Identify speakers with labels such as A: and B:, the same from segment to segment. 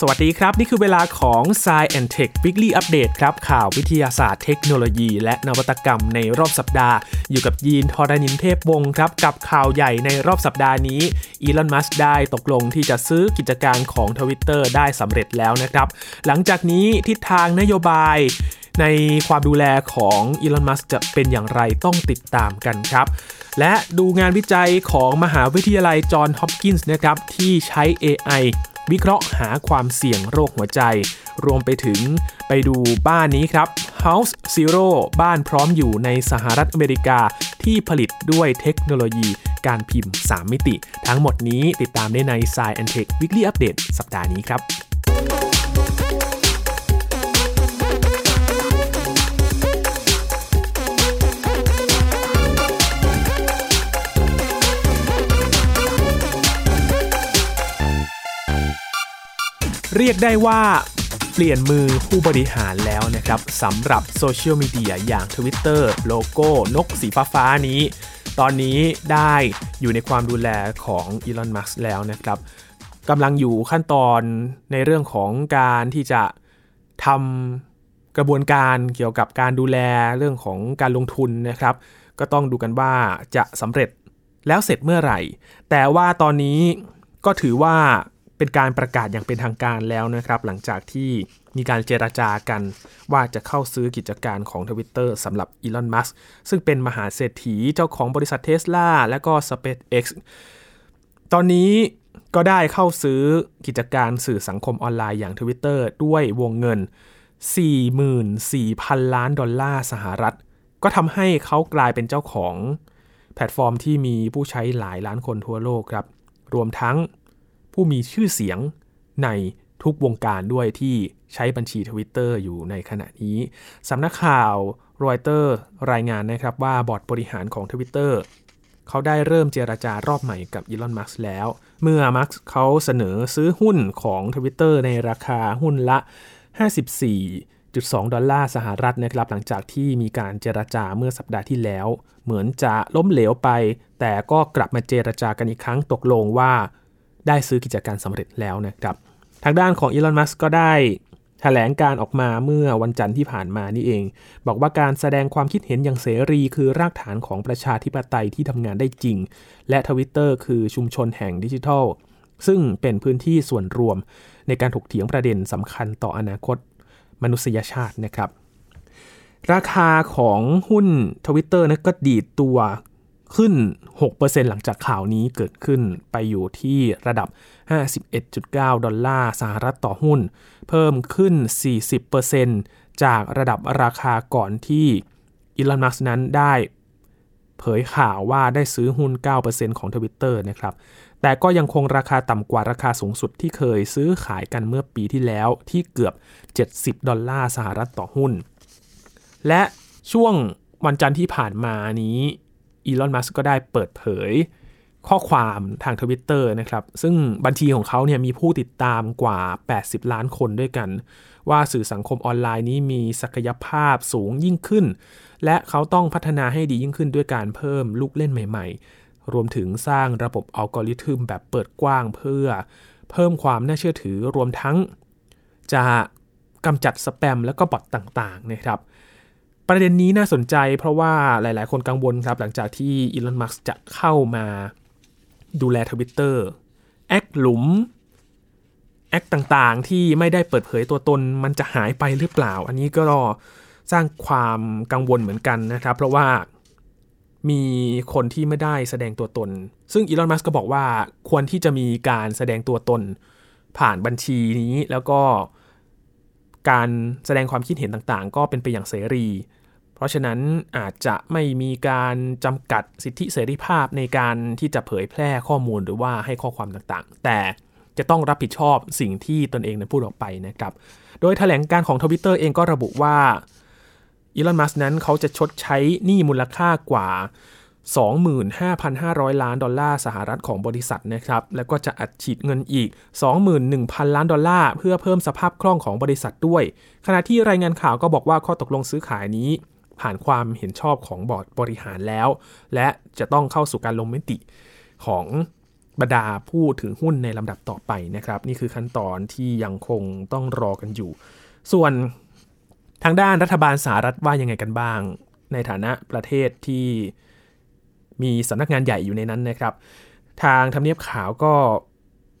A: สวัสดีครับ นี่คือเวลาของ Sci and Tech Weekly Update ครับ ข่าววิทยาศาสตร์เทคโนโลยี และนวัตกรรมในรอบสัปดาห์ อยู่กับยีนทอรานินเทพวงศ์ครับ กับข่าวใหญ่ในรอบสัปดาห์นี้อีลอนมัสก์ได้ตกลงที่จะซื้อกิจการของ Twitter ได้สำเร็จแล้วนะครับ หลังจากนี้ทิศทางนโยบายในความดูแลของอีลอน มัสก์จะเป็นอย่างไรต้องติดตามกันครับ และดูงานวิจัยของมหาวิทยาลัยจอห์น ฮอปกินส์นะครับ ที่ใช้ AI วิเคราะห์หาความเสี่ยงโรคหัวใจ รวมไปถึงไปดูบ้านนี้ครับ House Zero บ้านพร้อมอยู่ในสหรัฐอเมริกาที่ผลิตด้วยเทคโนโลยีการพิมพ์ 3 มิติ ทั้งหมดนี้ติดตามได้ใน Science and Tech Weekly Update สัปดาห์นี้ครับ รียกได้ว่าเปลี่ยนมือผู้บริหารแล้วนะครับสำหรับโซเชียลมีเดียอย่าง Twitter โลโก้ นกสีฟ้าๆนี้ ตอนนี้ได้อยู่ในความดูแลของอีลอนมัสแล้วนะครับกำลังอยู่ขั้นตอนในเรื่องของการที่จะทำกระบวนการเกี่ยวกับการดูแลเรื่องของการลงทุนนะครับ ก็ต้องดูกันว่าจะสำเร็จแล้วเสร็จเมื่อไหร่ แต่ว่าตอนนี้ก็ถือว่า เป็นการประกาศอย่างเป็นทางการแล้วนะครับ หลังจากที่มีการเจราจากันว่าจะเข้าซื้อกิจการของ Twitter สำหรับอีลอนมัสซึ่งเป็นมหาเศรษฐีเจ้าของบริษัทเท s l a และก็ SpaceX ตอนนี้ก็ได้เข้าซื้อกิจการสื่อสังคมออนไลน์อย่าง Twitter ด้วยวงเงิน 44,000 ล้านดอลลาร์สหรัฐ ก็ทำให้เขากลายเป็นเจ้าของแพลตฟอร์มที่มีผู้ใช้หลายล้านคนทั่วโลกครับ รวมทั้ง ผู้มีชื่อเสียงในทุกวงการด้วยที่ใช้บัญชีทวิตเตอร์อยู่ในขณะนี้สำนักข่าวรอยเตอร์รายงานนะครับว่าบอร์ดบริหารของทวิตเตอร์เขาได้เริ่มเจรจารอบใหม่กับอีลอน มัสก์แล้ว เมื่อ มัสก์เขาเสนอซื้อหุ้นของทวิตเตอร์ในราคาหุ้นละ 54.2 ดอลลาร์สหรัฐนะครับ หลังจากที่มีการเจราจาเมื่อสัปดาห์ที่แล้ว เหมือนจะล้มเหลวไป แต่ก็กลับมาเจราจากันอีกครั้งตกลงว่า ได้ซื้อกิจการสำเร็จแล้วนะครับทางด้านของอีลอนมัสก็ได้แถลงการออกมาเมื่อวันจันทร์ที่ผ่านมานี่เอง บอกว่าการแสดงความคิดเห็นอย่างเสรี คือรากฐานของประชาธิปไตยที่ทำงานได้จริง และทวิตเตอร์คือชุมชนแห่งดิจิทัล ซึ่งเป็นพื้นที่ส่วนรวมในการถกเถียงประเด็นสำคัญต่ออนาคต มนุษยชาตินะครับ ราคาของหุ้นทวิตเตอร์นะก็ดีดตัว ขึ้น 6%หลังจากข่าวนี้เกิดขึ้นไปอยู่ที่ระดับ 51.9 ดอลลาร์สหรัฐต่อหุ้น เพิ่มขึ้น 40%จากระดับราคาก่อนที่อีลอน มัสนั้นได้เผยข่าวว่าได้ซื้อหุ้น 9%ของ Twitter นะครับ แต่ก็ยังคงราคาต่ำกว่าราคาสูงสุดที่เคยซื้อขายกันเมื่อปีที่แล้วที่เกือบ 70 ดอลลาร์สหรัฐต่อหุ้น และช่วงวันจันทร์ที่ผ่านมานี้ อีลอน มัสก์ก็ได้เปิดเผยข้อความทางทวิตเตอร์นะครับ ซึ่งบัญชีของเขาเนี่ยมีผู้ติดตามกว่า 80 ล้านคนด้วยกัน ว่าสื่อสังคมออนไลน์นี้มีศักยภาพสูงยิ่งขึ้น และเขาต้องพัฒนาให้ดียิ่งขึ้นด้วยการเพิ่มลูกเล่นใหม่ ๆ รวมถึงสร้างระบบอัลกอริทึมแบบเปิดกว้างเพื่อ เพิ่มความน่าเชื่อถือรวมทั้ง จะกำจัดสแปมและก็บอทต่างๆนะครับ ประเด็นนี้น่าสนใจเพราะว่าหลาย ๆ คนกังวลครับ หลังจากที่อีลอนมัสก์จะเข้ามาดูแลทวิตเตอร์แอคหลุมแอคต่างๆ ที่ไม่ได้เปิดเผยตัวตนมันจะหายไปหรือเปล่า อันนี้ก็สร้างความกังวลเหมือนกันนะครับ เพราะว่ามีคนที่ไม่ได้แสดงตัวตน ซึ่งอีลอนมัสก็บอกว่าควรที่จะมีการแสดงตัวตนผ่านบัญชีนี้แล้วก็การแสดงความคิดเห็นต่างๆ ก็เป็นไปอย่างเสรี เพราะฉะนั้นอาจจะไม่มีการจำกัดสิทธิเสรีภาพในการที่จะเผยแพร่ข้อมูลหรือว่าให้ข้อความต่างๆ แต่จะต้องรับผิดชอบสิ่งที่ตนเองนั้นพูดออกไปนะครับ โดยแถลงการณ์ของทวิตเตอร์เองก็ระบุว่าอีลอน มัสก์นั้นเขาจะชดใช้หนี้มูลค่ากว่า 25,500 ล้านดอลลาร์สหรัฐของบริษัทนะครับ แล้วก็จะอัดฉีดเงินอีก 21,000 ล้านดอลลาร์เพื่อเพิ่มสภาพคล่องของบริษัทด้วย ขณะที่รายงานข่าวก็บอกว่าข้อตกลงซื้อขายนี้ ผ่านความเห็นชอบของบอร์ดบริหารแล้ว และจะต้องเข้าสู่การลงมติของบรรดาผู้ถือหุ้นในลำดับต่อไปนะครับ นี่คือขั้นตอนที่ยังคงต้องรอกันอยู่ ส่วนทางด้านรัฐบาลสหรัฐว่ายังไงกันบ้าง ในฐานะประเทศที่มีสำนักงานใหญ่อยู่ในนั้นนะครับ ทางทำเนียบขาวก็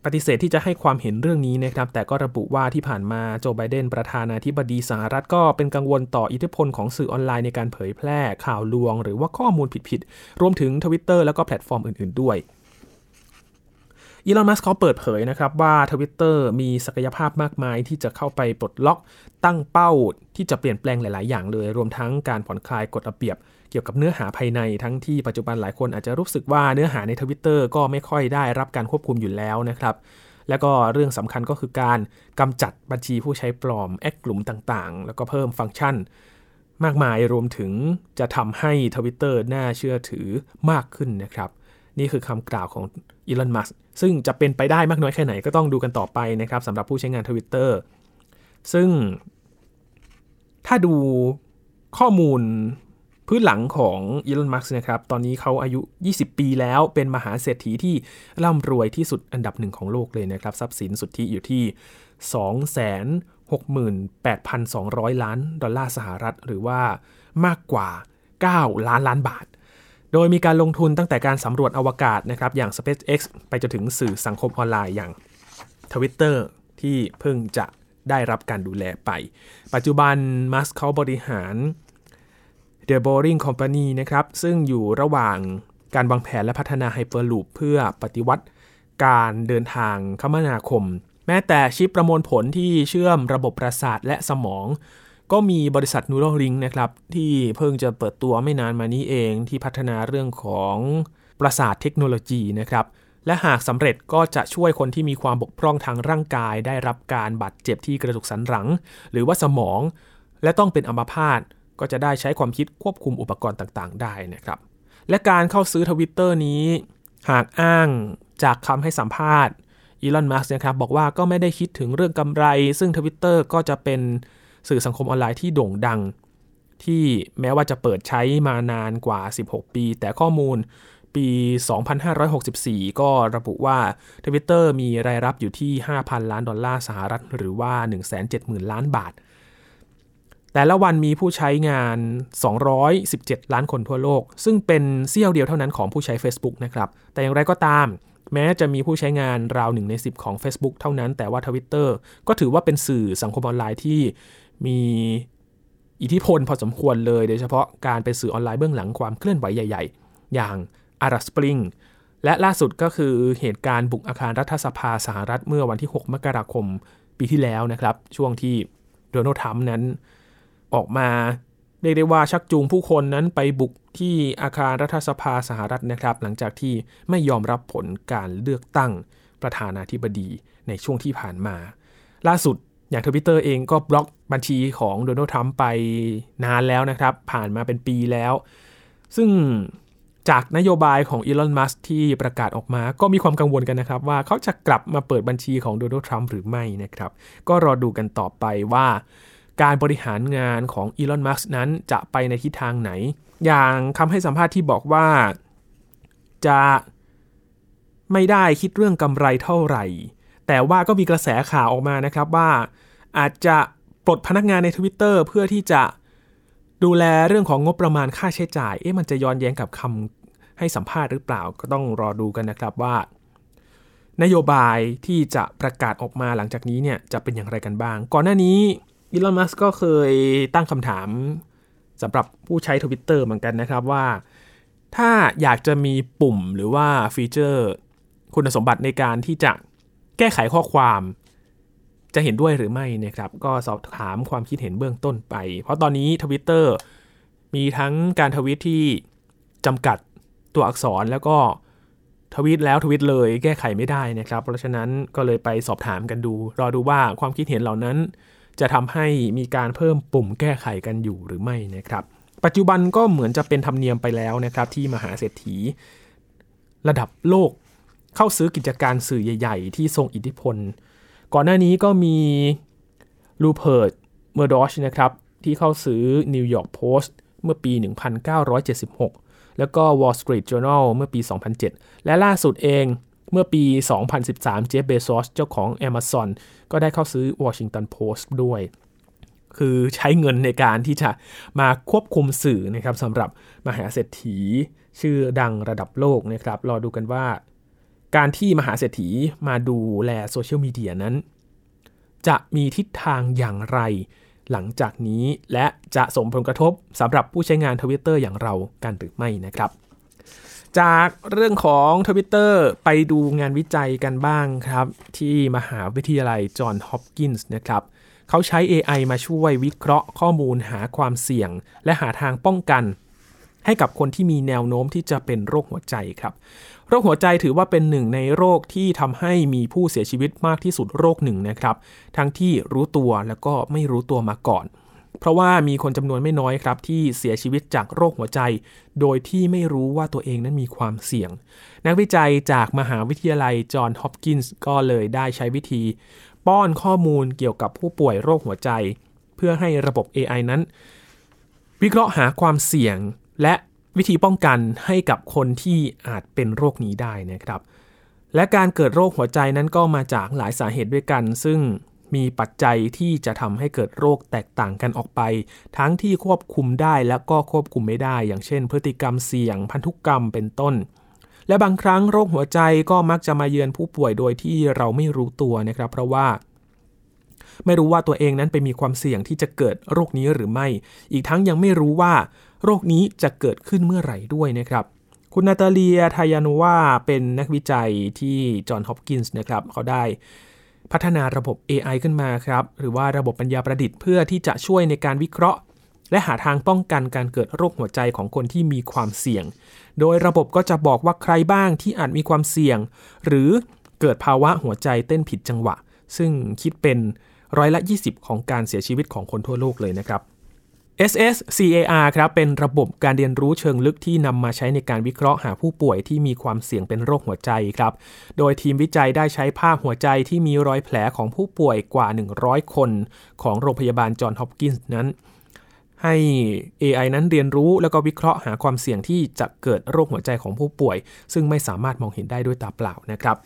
A: ปฏิเสธที่จะให้ความเห็นเรื่องนี้นะครับ แต่ก็ระบุว่าที่ผ่านมาโจไบเดนประธานาธิบดีสหรัฐก็เป็นกังวลต่ออิทธิพลของสื่อออนไลน์ในการเผยแพร่ข่าวลวง หรือว่าข้อมูลผิดๆ รวมถึงทวิตเตอร์แล้วก็แพลตฟอร์มอื่นๆด้วยอีลอน มัสก์เขาเปิดเผยนะครับว่าทวิตเตอร์มีศักยภาพมากมายที่จะเข้าไปปลดล็อกตั้งเป้าที่จะเปลี่ยนแปลงหลาย ๆ อย่างเลย รวมทั้งการผ่อนคลายกฎระเบียบ เกี่ยวกับเนื้อหาภายในทั้งที่ปัจจุบันหลายคนอาจจะรู้สึกว่าเนื้อหาในทวิตเตอร์ก็ไม่ค่อยได้รับการควบคุมอยู่แล้วนะครับแล้วก็เรื่องสำคัญก็คือการกำจัดบัญชีผู้ใช้ปลอมแอคหลุมต่างๆ แล้วก็เพิ่มฟังก์ชัน มากมายรวมถึงจะทำให้ทวิตเตอร์น่าเชื่อถือมากขึ้นนะครับ นี่คือคำกล่าวของอีลอน มัสซึ่งจะเป็นไปได้มากน้อยแค่ไหนก็ต้องดูกันต่อไปนะครับสำหรับผู้ใช้งานทวิตเตอร์ซึ่ง ถ้าดูข้อมูล พื้นหลังของอีลอน มัสก์นะครับ ตอนนี้เขาอายุ 20 ปีแล้ว เป็นมหาเศรษฐีที่ร่ำรวยที่สุดอันดับหนึ่งของโลกเลยนะครับ ทรัพย์สินสุทธิอยู่ที่ 268,200 ล้านดอลลาร์สหรัฐ หรือว่ามากกว่า 9 ล้านล้านบาท โดยมีการลงทุนตั้งแต่การสำรวจอวกาศนะครับ อย่าง SpaceX ไปจนถึงสื่อสังคมออนไลน์อย่าง Twitter ที่เพิ่งจะได้รับการดูแลไป ปัจจุบันมัสเขาบริหาร The Boring Company นะครับซึ่งอยู่ระหว่างการวางแผนและพัฒนา Hyperloop เพื่อปฏิวัติการเดินทางคมนาคม แม้แต่ชิปประมวลผลที่เชื่อมระบบประสาทและสมอง ก็มีบริษัท Neuralink นะครับที่เพิ่งจะเปิดตัวไม่นานมานี้เองที่พัฒนาเรื่องของประสาทเทคโนโลยีนะครับและหากสำเร็จก็จะช่วยคนที่มีความบกพร่องทางร่างกาย ได้รับการบาดเจ็บที่กระดูกสันหลัง หรือว่าสมอง และต้องเป็นอัมพาต ก็จะได้ใช้ความคิดควบคุมอุปกรณ์ต่างๆ ได้นะครับ และการเข้าซื้อทวิตเตอร์นี้ หากอ้างจากคำให้สัมภาษณ์อีลอน มัสก์นะครับบอกว่าก็ไม่ได้คิดถึงเรื่องกำไร ซึ่งทวิตเตอร์ก็จะเป็นสื่อสังคมออนไลน์ที่โด่งดัง ที่แม้ว่าจะเปิดใช้มานานกว่า 16 ปี แต่ข้อมูลปี 2564 ก็ระบุว่าทวิตเตอร์มีรายรับอยู่ที่ 5,000 ล้านดอลลาร์สหรัฐ หรือว่า 170,000 ล้านบาท แต่ละวันมีผู้ใช้งาน 217 ล้านคนทั่วโลก ซึ่งเป็นเสี้ยวเดียวเท่านั้นของผู้ใช้ Facebook นะครับ แต่อย่างไรก็ตาม แม้จะมีผู้ใช้งานราวหนึ่งใน 10 ของ Facebook เท่านั้น แต่ว่า Twitter ก็ถือว่าเป็นสื่อสังคมออนไลน์ที่มีอิทธิพลพอสมควรเลย โดยเฉพาะการเป็นสื่อออนไลน์เบื้องหลังความเคลื่อนไหวใหญ่ ๆ อย่าง Arab Spring และล่าสุดก็คือเหตุการณ์บุกอาคารรัฐสภาสหรัฐเมื่อวันที่ 6 มกราคมปีที่แล้วนะครับ ช่วงที่โดนัลด์ทรัมป์นั้น ออกมาเรียกได้ว่าชักจูงผู้คนนั้นไปบุกที่อาคารรัฐสภาสหรัฐนะครับ หลังจากที่ไม่ยอมรับผลการเลือกตั้งประธานาธิบดีในช่วงที่ผ่านมา ล่าสุดอย่างทวิตเตอร์เองก็บล็อกบัญชีของโดนัลด์ทรัมป์ไปนานแล้วนะครับ ผ่านมาเป็นปีแล้ว ซึ่งจากนโยบายของอีลอน มัสที่ประกาศออกมา ก็มีความกังวลกันนะครับ ว่าเขาจะกลับมาเปิดบัญชีของโดนัลด์ทรัมป์หรือไม่นะครับ ก็รอดูกันต่อไปว่า การบริหารงานของอีลอน มัสนั้นจะไปในทิศทางไหน อย่างคำให้สัมภาษณ์ที่บอกว่าจะไม่ได้คิดเรื่องกำไรเท่าไหร่ แต่ว่าก็มีกระแสข่าวออกมานะครับว่า อาจจะปลดพนักงานใน Twitter เพื่อที่จะดูแลเรื่องของงบประมาณค่าใช้จ่าย เอ๊ะมันจะย้อนแย้งกับคำให้สัมภาษณ์หรือเปล่า ก็ต้องรอดูกันนะครับว่า นโยบายที่จะประกาศออกมาหลังจากนี้เนี่ยจะเป็นอย่างไรกันบ้าง ก่อนหน้านี้ อีลอนมัสก์ก็เคยตั้งคำถามสำหรับผู้ใช้ทวิตเตอร์เหมือนกันนะครับว่า ถ้าอยากจะมีปุ่มหรือว่าฟีเจอร์ คุณสมบัติในการที่จะแก้ไขข้อความ จะเห็นด้วยหรือไม่นะครับ ก็สอบถามความคิดเห็นเบื้องต้นไป เพราะตอนนี้ทวิตเตอร์มีทั้งการทวิตที่จำกัดตัวอักษรแล้วก็ทวิตแล้วทวิตเลยแก้ไขไม่ได้นะครับ เพราะฉะนั้นก็เลยไปสอบถามกันดู รอดูว่าความคิดเห็นเหล่านั้น จะทำให้มีการเพิ่มปุ่มแก้ไขกันอยู่หรือไม่นะครับ ปัจจุบันก็เหมือนจะเป็นธรรมเนียมไปแล้วนะครับ ที่มหาเศรษฐี ระดับโลกเข้าซื้อกิจการสื่อใหญ่ ๆ ที่ทรงอิทธิพล ก่อนหน้านี้ก็มีลูเพิร์ตเมอร์ดอชนะครับ ที่เข้าซื้อนิวยอร์กโพสต์เมื่อปี 1976 แล้วก็ Wall Street Journal เมื่อปี 2007 และล่าสุดเอง เมื่อปี 2013 เจฟเบซอสเจ้าของ Amazon ก็ได้เข้าซื้อ Washington Post ด้วย คือใช้เงินในการที่จะมาควบคุมสื่อนะครับสำหรับมหาเศรษฐี ชื่อดังระดับโลกนะครับ รอดูกันว่า การที่มหาเศรษฐีมาดูแลโซเชียลมีเดียนั้น จะมีทิศทางอย่างไรหลังจากนี้และจะส่งผลกระทบสำหรับผู้ใช้งานทวิตเตอร์อย่างเรากันหรือไม่นะครับ จากเรื่องของทวิตเตอร์ไปดูงานวิจัยกันบ้างครับ ที่มหาวิทยาลัยจอห์นฮอปกินส์นะครับเขาใช้ AI มาช่วยวิเคราะห์ข้อมูลหาความเสี่ยง และหาทางป้องกัน ให้กับคนที่มีแนวโน้มที่จะเป็นโรคหัวใจครับ โรคหัวใจถือว่าเป็นหนึ่งในโรคที่ทำให้มีผู้เสียชีวิตมากที่สุดโรคหนึ่งนะครับ ทั้งที่รู้ตัวแล้วก็ไม่รู้ตัวมาก่อน เพราะว่ามีคนจำนวนไม่น้อยครับ ที่เสียชีวิตจากโรคหัวใจ โดยที่ไม่รู้ว่าตัวเองนั้นมีความเสี่ยง นักวิจัยจากมหาวิทยาลัยจอห์นฮอปกินส์ก็เลยได้ใช้วิธี ป้อนข้อมูลเกี่ยวกับผู้ป่วยโรคหัวใจ เพื่อให้ระบบ AI นั้น วิเคราะห์หาความเสี่ยง และวิธีป้องกันให้กับคนที่อาจเป็นโรคนี้ได้นะครับและการเกิดโรคหัวใจนั้นก็มาจากหลายสาเหตุด้วยกัน ซึ่ง มีปัจจัยที่จะทำให้เกิดโรคแตกต่างกันออกไป ทั้งที่ควบคุมได้และก็ควบคุมไม่ได้ อย่างเช่น พฤติกรรมเสี่ยง พันธุกรรมเป็นต้น และบางครั้งโรคหัวใจก็มักจะมาเยือนผู้ป่วยโดยที่เราไม่รู้ตัวนะครับ เพราะว่าไม่รู้ว่าตัวเองนั้นไปมีความเสี่ยงที่จะเกิดโรคนี้หรือไม่ อีกทั้งยังไม่รู้ว่า โรคนี้จะเกิดขึ้นเมื่อไหร่ด้วยนะครับ คุณนาตาเลีย ทายานูวาเป็นนักวิจัยที่จอห์น ฮอปกินส์นะครับ เขาได้ พัฒนาระบบ AI ขึ้นมาครับหรือว่าระบบปัญญาประดิษฐ์เพื่อที่จะช่วยในการวิเคราะห์ และหาทางป้องกันการเกิดโรคหัวใจของคนที่มีความเสี่ยง โดยระบบก็จะบอกว่าใครบ้างที่อาจมีความเสี่ยง หรือเกิดภาวะหัวใจเต้นผิดจังหวะ ซึ่งคิดเป็นร้อยละ 20 ของการเสียชีวิตของคนทั่วโลกเลยนะครับ SSCAR ครับเป็นระบบการเรียนรู้เชิงลึกที่นำมาใช้ในการวิเคราะห์หาผู้ป่วยที่มีความเสี่ยงเป็นโรคหัวใจครับ โดยทีมวิจัยได้ใช้ภาพหัวใจที่มีรอยแผลของผู้ป่วยกว่า 100 คน ของโรงพยาบาลจอห์นฮอปกินส์นั้น ให้ AI นั้นเรียนรู้แล้วก็วิเคราะห์หาความเสี่ยงที่จะเกิดโรคหัวใจของผู้ป่วย ซึ่งไม่สามารถมองเห็นได้ด้วยตาเปล่านะครับ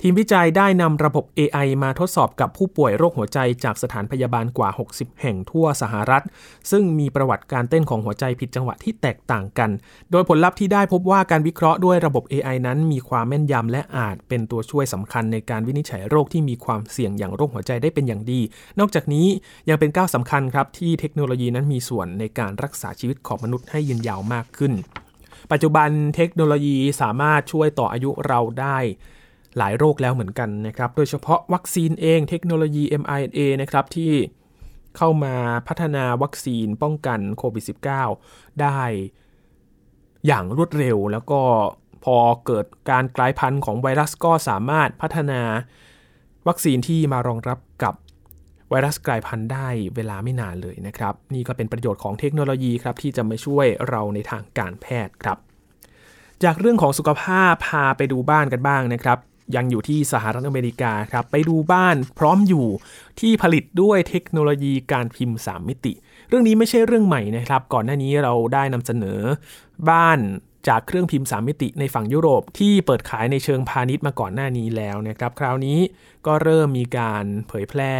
A: ทีมวิจัยได้นำระบบ AI มาทดสอบกับผู้ป่วยโรคหัวใจจากสถานพยาบาลกว่า 60 แห่งทั่วสหรัฐ ซึ่งมีประวัติการเต้นของหัวใจผิดจังหวะที่แตกต่างกัน โดยผลลัพธ์ที่ได้พบว่าการวิเคราะห์ด้วยระบบ AI นั้นมีความแม่นยำและอาจเป็นตัวช่วยสำคัญในการวินิจฉัยโรคที่มีความเสี่ยงอย่างโรคหัวใจได้เป็นอย่างดี นอกจากนี้ยังเป็นก้าวสำคัญครับที่เทคโนโลยีนั้นมีส่วนในการรักษาชีวิตของมนุษย์ให้ยืนยาวมากขึ้น ปัจจุบันเทคโนโลยีสามารถช่วยต่ออายุเราได้ หลายโรคแล้วเหมือนกันนะครับ โดยเฉพาะวัคซีนเองเทคโนโลยี mRNA นะครับที่เข้ามาพัฒนาวัคซีนป้องกันโควิด -19 ได้อย่างรวดเร็ว แล้วก็พอเกิดการกลายพันธุ์ของไวรัสก็สามารถพัฒนาวัคซีนที่มารองรับกับไวรัสกลายพันธุ์ได้เวลาไม่นานเลยนะครับ นี่ก็เป็นประโยชน์ของเทคโนโลยีครับที่จะมาช่วยเราในทางการแพทย์ครับ จากเรื่องของสุขภาพพาไปดูบ้านกันบ้างนะครับ ยังอยู่ที่สหรัฐอเมริกาครับไปดูบ้านพร้อมอยู่ที่ผลิตด้วยเทคโนโลยีการพิมพ์ 3 มิติ เรื่องนี้ไม่ใช่เรื่องใหม่นะครับ ก่อนหน้านี้เราได้นำเสนอบ้านจากเครื่องพิมพ์ 3 มิติในฝั่งยุโรปที่เปิดขายในเชิงพาณิชย์มาก่อนหน้านี้แล้วนะครับ คราวนี้ก็เริ่มมีการเผยแพร่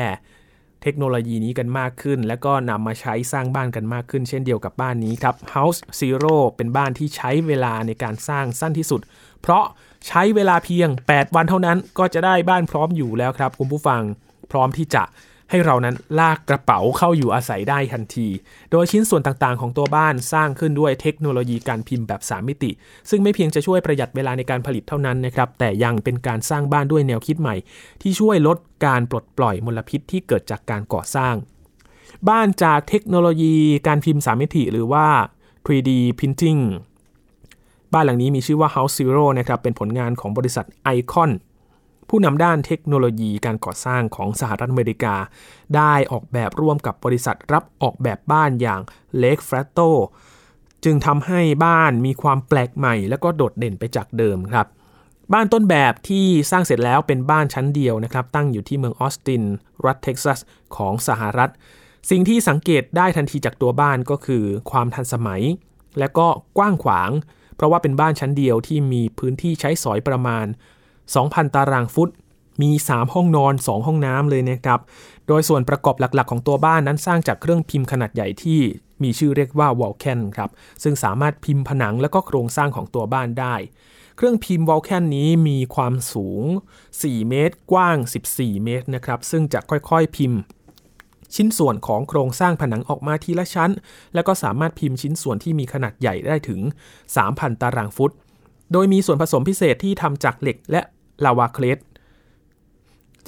A: เทคโนโลยีนี้กันมากขึ้น แล้วก็นำมาใช้สร้างบ้านกันมากขึ้น เช่นเดียวกับบ้านนี้ครับ House Zero เป็นบ้านที่ใช้เวลาในการสร้างสั้นที่สุด เพราะใช้เวลาเพียง 8 วันเท่านั้นก็จะได้บ้านพร้อมอยู่แล้วครับคุณผู้ฟังพร้อมที่จะ ให้เรานั้นลากกระเป๋าเข้าอยู่อาศัยได้ทันที โดยชิ้นส่วนต่างๆ ของตัวบ้านสร้างขึ้นด้วยเทคโนโลยีการพิมพ์แบบ 3 มิติ ซึ่งไม่เพียงจะช่วยประหยัดเวลาในการผลิตเท่านั้นนะครับ แต่ยังเป็นการสร้างบ้านด้วยแนวคิดใหม่ ที่ช่วยลดการปลดปล่อยมลพิษที่เกิดจากการก่อสร้าง บ้านจากเทคโนโลยีการพิมพ์ 3 มิติ หรือว่า 3D Printing บ้านหลังนี้มีชื่อว่า House Zero นะครับ เป็นผลงานของบริษัท Icon ผู้นำด้านเทคโนโลยีการก่อสร้างของสหรัฐอเมริกา ได้ออกแบบร่วมกับบริษัทรับออกแบบบ้านอย่าง Lake f r a t t o จึงทำให้บ้านมีความแปลกใหม่ และก็โดดเด่นไปจากเดิมครับบ้านต้นแบบที่สร้างเสร็จแล้วเป็นบ้านชั้นเดียวนะครับ ตั้งอยู่ที่เมืองออสติน รัฐเท็กซัสของสหรัฐ สิ่งที่สังเกตได้ทันทีจากตัวบ้านก็คือ ความทันสมัย และก็กว้างขวาง เพราะว่าเป็นบ้านชั้นเดียวที่มีพื้นที่ใช้สอยประมาณ 2,000 ตารางฟุต มี 3 ห้องนอน 2 ห้องน้ำเลยนะครับ โดยส่วนประกอบหลักๆ ของตัวบ้านนั้นสร้างจากเครื่องพิมพ์ขนาดใหญ่ที่มีชื่อเรียกว่าวอลแคนครับ ซึ่งสามารถพิมพ์ผนังและก็โครงสร้างของตัวบ้านได้ เครื่องพิมพ์วอลแคนนี้มีความสูง 4 เมตร กว้าง 14 เมตรนะครับ ซึ่งจะค่อยๆพิมพ์ชิ้นส่วนของโครงสร้างผนังออกมาทีละชั้น แล้วก็สามารถพิมพ์ชิ้นส่วนที่มีขนาดใหญ่ได้ถึง 3,000 ตารางฟุต โดยมีส่วนผสมพิเศษที่ทำจากเหล็กและ ลาวาเคลส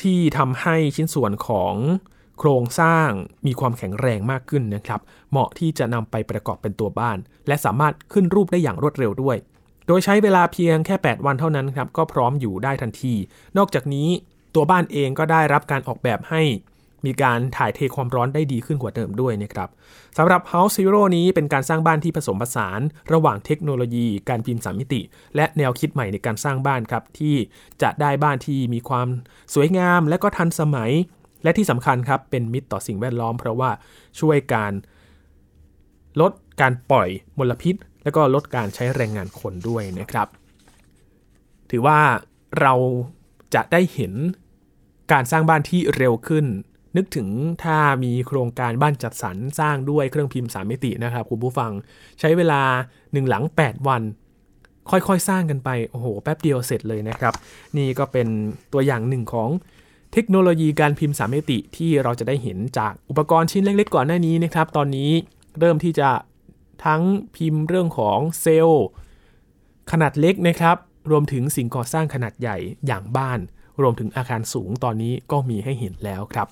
A: ที่ทำให้ชิ้นส่วนของโครงสร้างมีความแข็งแรงมากขึ้นนะครับ เหมาะที่จะนำไปประกอบเป็นตัวบ้าน และสามารถขึ้นรูปได้อย่างรวดเร็วด้วย โดยใช้เวลาเพียงแค่ 8 วันเท่านั้นครับ ก็พร้อมอยู่ได้ทันที นอกจากนี้ตัวบ้านเองก็ได้รับการออกแบบให้ มีการถ่ายเทความร้อนได้ดีขึ้นกว่าเดิมด้วยนะครับสำหรับ House Zero นี้เป็นการสร้างบ้านที่ผสมผสาน ระหว่างเทคโนโลยีการพิมพ์สามมิติ และแนวคิดใหม่ในการสร้างบ้านครับ ที่จะได้บ้านที่มีความสวยงาม และก็ทันสมัย และที่สำคัญครับ เป็นมิตรต่อสิ่งแวดล้อม เพราะว่าช่วยการลดการปล่อยมลพิษ และก็ลดการใช้แรงงานคนด้วยนะครับ ถือว่าเราจะได้เห็นการสร้างบ้านที่เร็วขึ้น นึกถึงถ้ามีโครงการบ้านจัดสรรสร้างด้วยเครื่องพิมพ์3มิตินะครับคุณผู้ฟังใช้เวลา 1 หลัง 8 วัน ค่อยๆสร้างกันไป โอ้โห แป๊บเดียวเสร็จเลยนะครับ นี่ก็เป็นตัวอย่างหนึ่งของเทคโนโลยีการพิมพ์3มิติที่เราจะได้เห็นจากอุปกรณ์ชิ้นเล็ก ๆ ก่อนหน้านี้นะครับ ตอนนี้เริ่มที่จะทั้งพิมพ์เรื่องของเซลล์ขนาดเล็กนะครับ รวมถึงสิ่งก่อสร้างขนาดใหญ่อย่างบ้าน รวมถึงอาคารสูงตอนนี้ก็มีให้เห็นแล้วครับ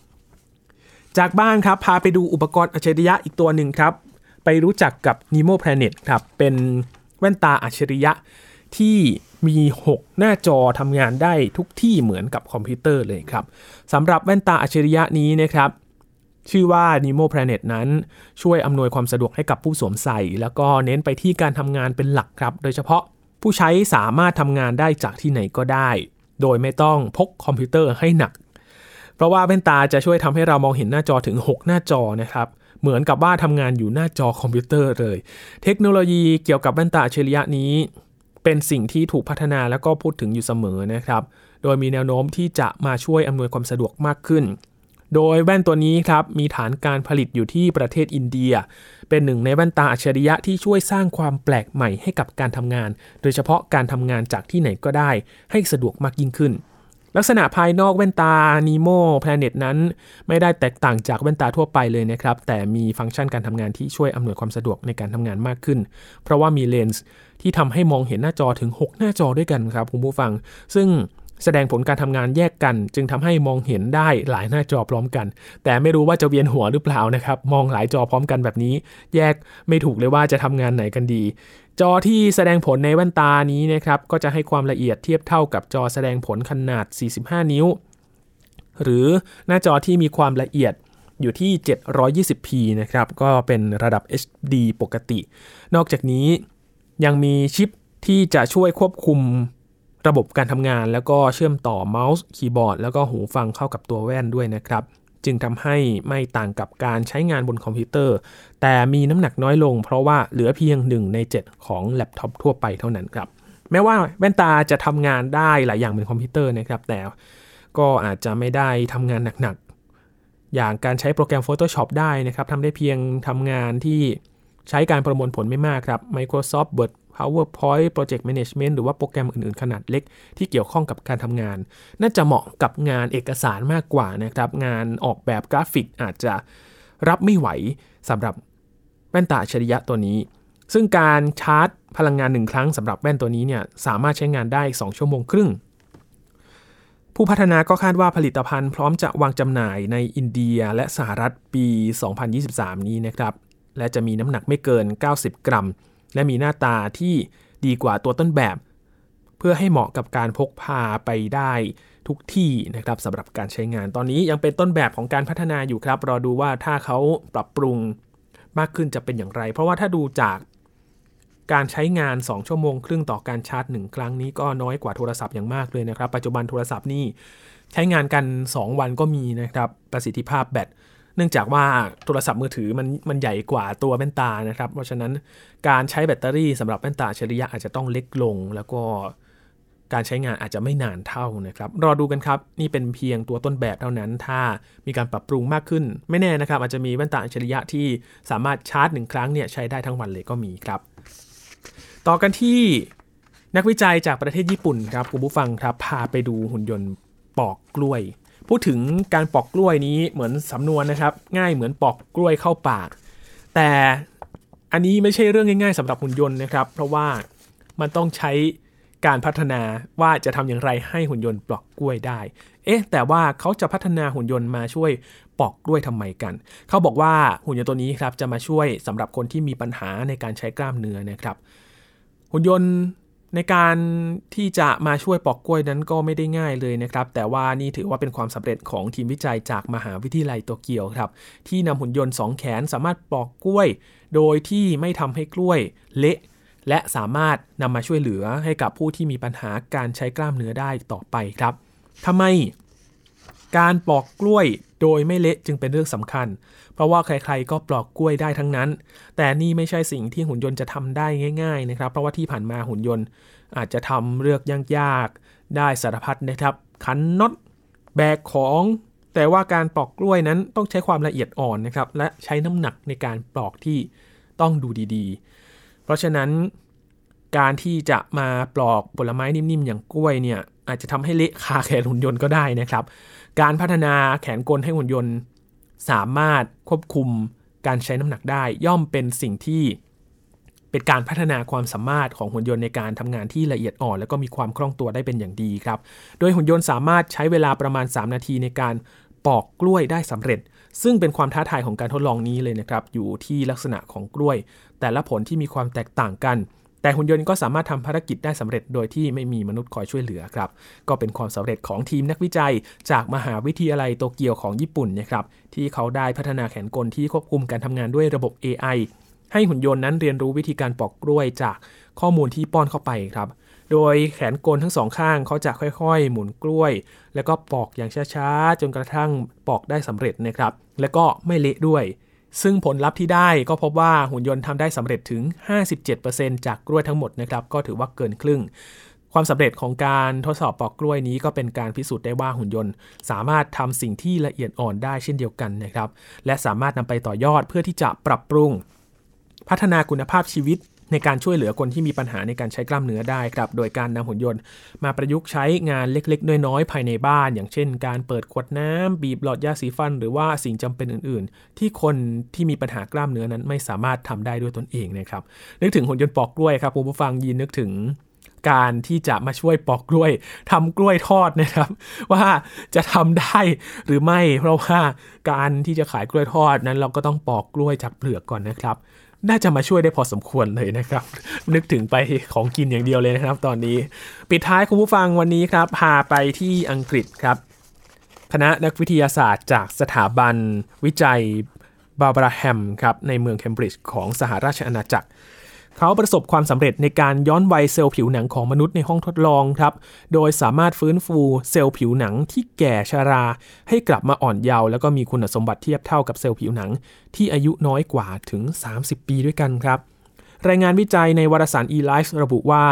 A: จากบ้านครับพาไปดูอุปกรณ์อัจฉริยะอีกตัวหนึ่งครับ ไปรู้จักกับ Nemo Planet ครับ เป็นแว่นตาอัจฉริยะที่มี 6 หน้าจอทำงานได้ทุกที่เหมือนกับคอมพิวเตอร์เลยครับสำหรับแว่นตาอัจฉริยะนี้นะครับ ชื่อว่า Nemo Planet นั้นช่วยอำนวยความสะดวกให้กับผู้สวมใส่ แล้วก็เน้นไปที่การทำงานเป็นหลักครับ โดยเฉพาะผู้ใช้สามารถทำงานได้จากที่ไหนก็ได้ โดยไม่ต้องพกคอมพิวเตอร์ให้หนัก เพราะว่าแว่นตาจะช่วยทำให้เรามองเห็นหน้าจอถึง 6 หน้าจอนะครับ เหมือนกับว่าทำงานอยู่หน้าจอคอมพิวเตอร์เลย เทคโนโลยีเกี่ยวกับแว่นตาอัจฉริยะนี้ เป็นสิ่งที่ถูกพัฒนาแล้วก็พูดถึงอยู่เสมอนะครับ โดยมีแนวโน้มที่จะมาช่วยอำนวยความสะดวกมากขึ้น โดยแว่นตัวนี้ครับมีฐานการผลิตอยู่ที่ประเทศอินเดีย เป็นหนึ่งในแว่นตาอัจฉริยะที่ช่วยสร้างความแปลกใหม่ให้กับการทำงาน โดยเฉพาะการทำงานจากที่ไหนก็ได้ ให้สะดวกมากยิ่งขึ้น ลักษณะภายนอกแว่นตา Nemo Planet นั้น ไม่ได้แตกต่างจากแว่นตาทั่วไปเลยนะครับ แต่มีฟังก์ชันการทำงานที่ช่วยอำนวยความสะดวกในการทำงานมากขึ้น เพราะว่ามีเลนส์ที่ทำให้มองเห็นหน้าจอถึง 6 หน้าจอด้วยกันครับคุณผู้ฟัง ซึ่งแสดงผลการทำงานแยกกัน จึงทำให้มองเห็นได้หลายหน้าจอพร้อมกัน แต่ไม่รู้ว่าจะเวียนหัวหรือเปล่านะครับ มองหลายจอพร้อมกันแบบนี้ แยกไม่ถูกเลยว่าจะทำงานไหนกันดี จอที่แสดงผลในแว่นตานี้นะครับก็จะให้ความละเอียดเทียบเท่ากับจอแสดงผลขนาด 45 นิ้ว หรือหน้าจอที่มีความละเอียดอยู่ที่ 720p นะครับก็เป็นระดับ HD ปกติ นอกจากนี้ยังมีชิปที่จะช่วยควบคุมระบบการทำงาน แล้วก็เชื่อมต่อเมาส์ คีย์บอร์ด แล้วก็หูฟังเข้ากับตัวแว่นด้วยนะครับ จึงทำให้ไม่ต่างกับการใช้งานบนคอมพิวเตอร์ แต่มีน้ำหนักน้อยลง เพราะว่าเหลือเพียง 1 ใน 7 ของแล็ปท็อปทั่วไปเท่านั้นครับ แม้ว่าแว่นตาจะทำงานได้หลายอย่างบนคอมพิวเตอร์นะครับ แต่ก็อาจจะไม่ได้ทำงานหนักๆ อย่างการใช้โปรแกรม Photoshop ได้นะครับทำได้เพียงทำงานที่ใช้การประมวลผลไม่มากครับ Microsoft Word PowerPoint Project Management หรือว่าโปรแกรมอื่นๆ ขนาดเล็ก ที่เกี่ยวข้องกับการทำงาน น่าจะเหมาะกับงานเอกสารมากกว่านะครับ งานออกแบบกราฟิกอาจจะรับไม่ไหวสำหรับแว่นตาอัจฉริยะตัวนี้ ซึ่งการชาร์จพลังงานหนึ่งครั้งสำหรับแว่นตัวนี้เนี่ยสามารถใช้งานได้ 2 ชั่วโมงครึ่ง ผู้พัฒนาก็คาดว่าผลิตภัณฑ์พร้อมจะวางจำหน่ายในอินเดียและสหรัฐปี 2023 นี้นะครับ และจะมีน้ำหนักไม่เกิน 90 กรัม และมีหน้าตาที่ดีกว่าตัวต้นแบบ เพื่อให้เหมาะกับการพกพาไปได้ทุกที่นะครับสำหรับการใช้งานตอนนี้ยังเป็นต้นแบบของการพัฒนาอยู่ครับ รอดูว่าถ้าเขาปรับปรุงมากขึ้นจะเป็นอย่างไร เพราะว่าถ้าดูจากการใช้งาน 2 ชั่วโมงครึ่งต่อการชาร์จ 1 ครั้งนี้ก็น้อยกว่าโทรศัพท์อย่างมากเลยนะครับ ปัจจุบันโทรศัพท์นี่ใช้งานกัน 2 วันก็มีนะครับ ประสิทธิภาพแบต นื่องจากว่าโทรศัพท์มือถือมันมันใหญ่กว่าตัวแว่นตานะครับ เพราะฉะนั้นการใช้แบตเตอรี่สำหรับแว่นตาอัจฉริยอาจจะต้องเล็กลง แล้วก็การใช้งานอาจจะไม่นานเท่านะครับ รอดูกันครับ นี่เป็นเพียงตัวต้นแบบเท่านั้น ถ้ามีการปรับปรุงมากขึ้น ไม่แน่นะครับ อาจจะมีแว่นตาอัจฉริยะที่สามารถชาร์จหนึ่งครั้งเนี่ยใช้ได้ทั้งวันเลยก็มีครับ ต่อกันที่นักวิจัยจากประเทศญี่ปุ่นครับคุณผู้ฟังครับ พาไปดูหุ่นยนต์ปอกกล้วย พูดถึงการปอกกล้วยนี้เหมือนสำนวนนะครับ ง่ายเหมือนปอกกล้วยเข้าปาก แต่อันนี้ไม่ใช่เรื่องง่าย ๆสำหรับหุ่นยนต์นะครับ เพราะว่ามันต้องใช้การพัฒนาว่าจะทำอย่างไรให้หุ่นยนต์ปลอกกล้วยได้ เอ๊ะ แต่ว่าเขาจะพัฒนาหุ่นยนต์มาช่วยปอกกล้วยทำไมกัน เขาบอกว่าหุ่นยนต์ตัวนี้ครับจะมาช่วยสำหรับคนที่มีปัญหาในการใช้กล้ามเนื้อนะครับ หุ่นยนต์ ในการที่จะมาช่วยปอกกล้วยนั้นก็ไม่ได้ง่ายเลยนะครับ แต่ว่านี่ถือว่าเป็นความสำเร็จของทีมวิจัยจากมหาวิทยาลัยโตเกียวครับ ที่นำหุ่นยนต์ 2 แขนสามารถปอกกล้วย โดยที่ไม่ทำให้กล้วยเละ และสามารถนำมาช่วยเหลือให้กับผู้ที่มีปัญหาการใช้กล้ามเนื้อได้ต่อไปครับทำไม การปอกกล้วยโดยไม่เละจึงเป็นเรื่องสำคัญ เพราะว่าใครๆก็ปลอกกล้วยได้ทั้งนั้น แต่นี่ไม่ใช่สิ่งที่หุ่นยนต์จะทำได้ง่าย ๆ นะครับ เพราะว่าที่ผ่านมาหุ่นยนต์ อาจจะทำเลือกยากๆได้สารพัดนะครับขันน็อตแบกของ แต่ว่าการปลอกกล้วยนั้นต้องใช้ความละเอียดอ่อนนะครับและใช้น้ำหนักในการปลอกที่ต้องดูดีๆ เพราะฉะนั้นการที่จะมาปลอกผลไม้นิ่มๆ อย่างกล้วยเนี่ยอาจจะทำให้เละคาแขนหุ่นยนต์ก็ได้นะครับ การพัฒนาแขนกลให้หุ่นยนต์ สามารถควบคุมการใช้น้ำหนักได้ ย่อมเป็นสิ่งที่เป็นการพัฒนาความสามารถของหุ่นยนต์ในการทำงานที่ละเอียดอ่อน และก็มีความคล่องตัวได้เป็นอย่างดีครับ โดยหุ่นยนต์สามารถใช้เวลาประมาณ 3 นาทีในการปอกกล้วยได้สำเร็จ ซึ่งเป็นความท้าทายของการทดลองนี้เลยนะครับ อยู่ที่ลักษณะของกล้วย แต่ละผลที่มีความแตกต่างกัน แต่หุ่นยนต์ก็สามารถทำภารกิจได้สำเร็จโดยที่ไม่มีมนุษย์คอยช่วยเหลือครับ ก็เป็นความสำเร็จของทีมนักวิจัย จากมหาวิทยาลัยโตเกียวของญี่ปุ่นนะครับที่เขาได้พัฒนาแขนกลที่ควบคุมการทำงานด้วยระบบ AI ให้หุ่นยนต์นั้นเรียนรู้วิธีการปอกกล้วยจากข้อมูลที่ป้อนเข้าไปครับ โดยแขนกลทั้งสองข้างเขาจะค่อยๆ หมุนกล้วย แล้วก็ปอกอย่างช้าๆ จนกระทั่งปอกได้สำเร็จนะครับ แล้วก็ไม่เละด้วย ซึ่งผลลัพธ์ที่ได้ก็พบว่าหุ่นยนต์ทำได้สำเร็จถึง 57%จากกล้วยทั้งหมดนะครับก็ถือว่าเกินครึ่ง ความสำเร็จของการทดสอบปอกกล้วยนี้ก็เป็นการพิสูจน์ได้ว่าหุ่นยนต์ สามารถทำสิ่งที่ละเอียดอ่อนได้เช่นเดียวกันนะครับ และสามารถนำไปต่อยอดเพื่อที่จะปรับปรุง พัฒนาคุณภาพชีวิต ในการช่วยเหลือคนที่มีปัญหาในการใช้กล้ามเนื้อได้ครับ โดยการนำหุ่นยนต์ มาประยุกต์ใช้งานเล็กๆ น้อยๆ ภายในบ้าน อย่างเช่น การเปิดขวดน้ำบีบหลอดยาสีฟัน หรือว่าสิ่งจำเป็นอื่นๆ ที่คนที่มีปัญหากล้ามเนื้อนั้นไม่สามารถทำได้ด้วยตนเองนะครับ นึกถึงหุ่นยนต์ปอกกล้วยครับคุณผู้ฟังยินนึกถึงการที่จะมาช่วยปอกกล้วยทำกล้วยทอดนะครับ ว่าจะทำได้หรือไม่ เพราะว่าการที่จะขายกล้วยทอดนั้นเราก็ต้องปอกกล้วยจากเปลือกก่อนนะครับ น่าจะมาช่วยได้พอสมควรเลยนะครับ นึกถึงไปของกินอย่างเดียวเลยนะครับ ตอนนี้ ปิดท้ายคุณผู้ฟังวันนี้ครับพาไปที่อังกฤษครับ คณะนักวิทยาศาสตร์จากสถาบันวิจัยบาบราแฮมครับในเมืองเคมบริดจ์ของสหราชอาณาจักร เขาประสบความสำเร็จในการย้อนวัยเซลล์ผิวหนังของมนุษย์ในห้องทดลองครับ โดยสามารถฟื้นฟูเซลล์ผิวหนังที่แก่ชารา ให้กลับมาอ่อนเยาว์แล้วก็มีคุณสมบัติเทียบเท่ากับเซลล์ผิวหนัง ที่อายุน้อยกว่าถึง 30 ปีด้วยกันครับ รายงานวิจัยในวารสาร eLife ระบุว่า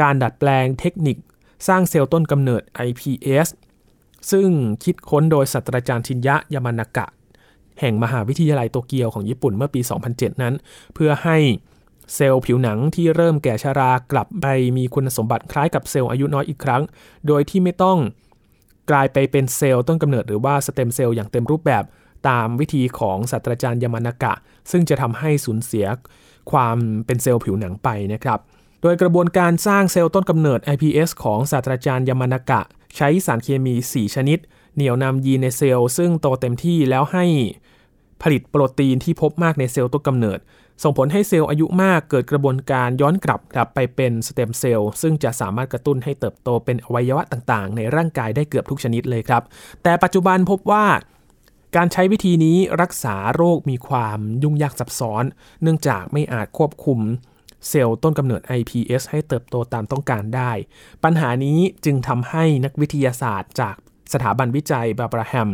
A: การดัดแปลงเทคนิค สร้างเซลล์ต้นกำเนิด iPS ซึ่งคิดค้นโดยศาสตราจารย์ชินยะยามานากะ แห่งมหาวิทยาลัยโตเกียวของญี่ปุ่นเมื่อปี 2007 นั้น เพื่อให้ เซลล์ผิวหนังที่เริ่มแก่ชรากลับไปมีคุณสมบัติคล้ายกับเซลล์อายุน้อยอีกครั้ง โดยที่ไม่ต้องกลายไปเป็นเซลล์ต้นกำเนิดหรือว่าสเต็มเซลล์อย่างเต็มรูปแบบตามวิธีของศาสตราจารย์ยามานากะ ซึ่งจะทำให้สูญเสียความเป็นเซลล์ผิวหนังไปนะครับ โดยกระบวนการสร้างเซลล์ต้นกำเนิด iPS ของศาสตราจารย์ยามานากะ ใช้สารเคมี 4 ชนิด เหนี่ยวนำยีนในเซลล์ซึ่งโตเต็มที่แล้วให้ผลิตโปรตีนที่พบมากในเซลล์ต้นกำเนิด ส่งผลให้เซลล์อายุมากเกิดกระบวนการย้อนกลับกลับไปเป็นสเต็มเซลล์ซึ่งจะสามารถกระตุ้นให้เติบโตเป็นอวัยวะต่างๆ ในร่างกายได้เกือบทุกชนิดเลยครับ แต่ปัจจุบันพบว่าการใช้วิธีนี้รักษาโรคมีความยุ่งยากซับซ้อน เนื่องจากไม่อาจควบคุมเซลล์ต้นกำเนิด iPS ให้เติบโตตามต้องการได้ ปัญหานี้จึงทำให้นักวิทยาศาสตร์จากสถาบันวิจัยบาบราแฮม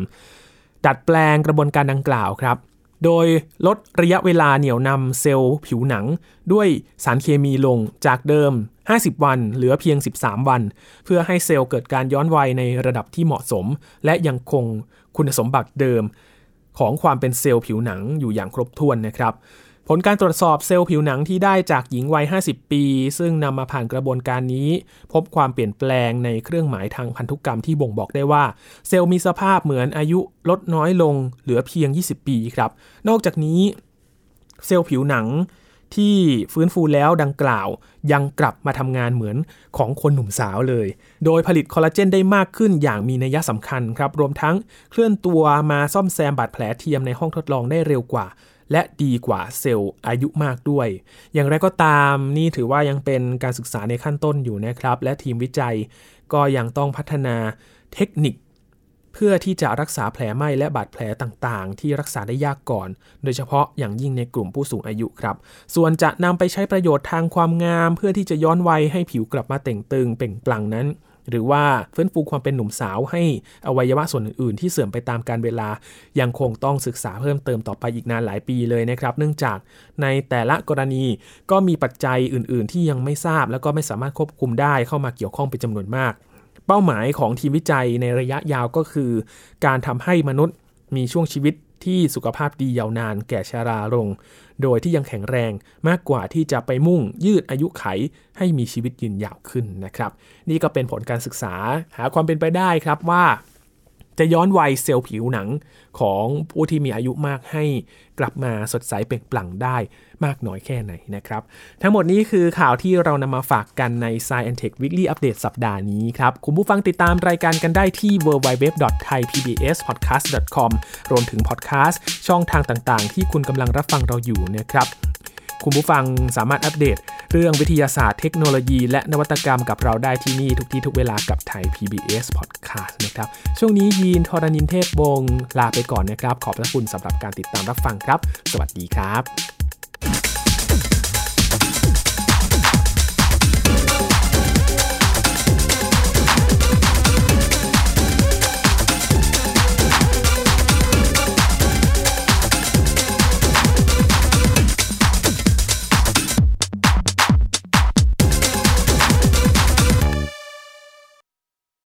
A: ดัดแปลงกระบวนการดังกล่าวครับ โดยลดระยะเวลาเหนี่ยวนำเซลล์ผิวหนัง ด้วยสารเคมีลงจากเดิม 50 วัน เหลือเพียง 13 วัน เพื่อให้เซลล์เกิดการย้อนวัยในระดับที่เหมาะสม และยังคงคุณสมบัติเดิม ของความเป็นเซลล์ผิวหนังอยู่อย่างครบถ้วนนะครับ ผลการตรวจสอบเซลล์ผิวหนังที่ได้จากหญิงวัย 50 ปี ซึ่งนำมาผ่านกระบวนการนี้ พบความเปลี่ยนแปลงในเครื่องหมายทางพันธุกรรมที่บ่งบอกได้ว่า เซลล์มีสภาพเหมือนอายุลดน้อยลงเหลือเพียง 20 ปีครับ นอกจากนี้เซลล์ผิวหนังที่ฟื้นฟูแล้วดังกล่าวยังกลับมาทำงานเหมือนของคนหนุ่มสาวเลย โดยผลิตคอลลาเจนได้มากขึ้นอย่างมีนัยสำคัญครับ รวมทั้งเคลื่อนตัวมาซ่อมแซมบาดแผลเทียมในห้องทดลองได้เร็วกว่า และดีกว่าเซลล์อายุมากด้วย อย่างไรก็ตามนี่ถือว่ายังเป็นการศึกษาในขั้นต้นอยู่นะครับ และทีมวิจัยก็ยังต้องพัฒนาเทคนิค เพื่อที่จะรักษาแผลไหม้และบาดแผลต่างๆ ที่รักษาได้ยากก่อน โดยเฉพาะอย่างยิ่งในกลุ่มผู้สูงอายุครับ ส่วนจะนำไปใช้ประโยชน์ทางความงาม เพื่อที่จะย้อนวัยให้ผิวกลับมาเต่งตึงเปล่งปลั่งนั้น หรือว่าฟื้นฟูความเป็นหนุ่มสาวให้อวัยวะส่วนอื่นๆ ที่เสื่อมไปตามการเวลา ยังคงต้องศึกษาเพิ่มเติมต่อไปอีกนานหลายปีเลยนะครับ เนื่องจากในแต่ละกรณีก็มีปัจจัยอื่น ๆ ที่ยังไม่ทราบ แล้วก็ไม่สามารถควบคุมได้เข้ามาเกี่ยวข้องเป็นจำนวนมาก เป้าหมายของทีมวิจัยในระยะยาวก็คือ การทำให้มนุษย์มีช่วงชีวิต ที่สุขภาพดียาวนานแก่ชาราลง โดยที่ยังแข็งแรงมากกว่าที่จะไปมุ่งยืดอายุไขให้มีชีวิตยืนยาวขึ้นนะครับ นี่ก็เป็นผลการศึกษาหาความเป็นไปได้ครับว่า จะย้อนวัยเซลล์ผิวหนังของผู้ที่มีอายุมากให้กลับมาสดใสเปล่งปลั่งได้มากน้อยแค่ไหนนะครับ ทั้งหมดนี้คือข่าวที่เรานำมาฝากกันใน Science Tech Weekly Update สัปดาห์นี้ครับ คุณผู้ฟังติดตามรายการกันได้ที่ www.thaipbspodcast.com รวมถึงพอดแคสต์ช่องทางต่างๆ ที่คุณกำลังรับฟังเราอยู่นะครับ คุณผู้ฟังสามารถอัปเดต เรื่องวิทยาศาสตร์เทคโนโลยี และนวัตกรรมกับเราได้ที่นี่ทุกที่ทุกเวลากับไทย PBS Podcast นะครับ ช่วงนี้ยีนทรณินเทพบงลาไปก่อนนะครับ ขอบพระคุณสำหรับการติดตามรับฟังครับ สวัสดีครับ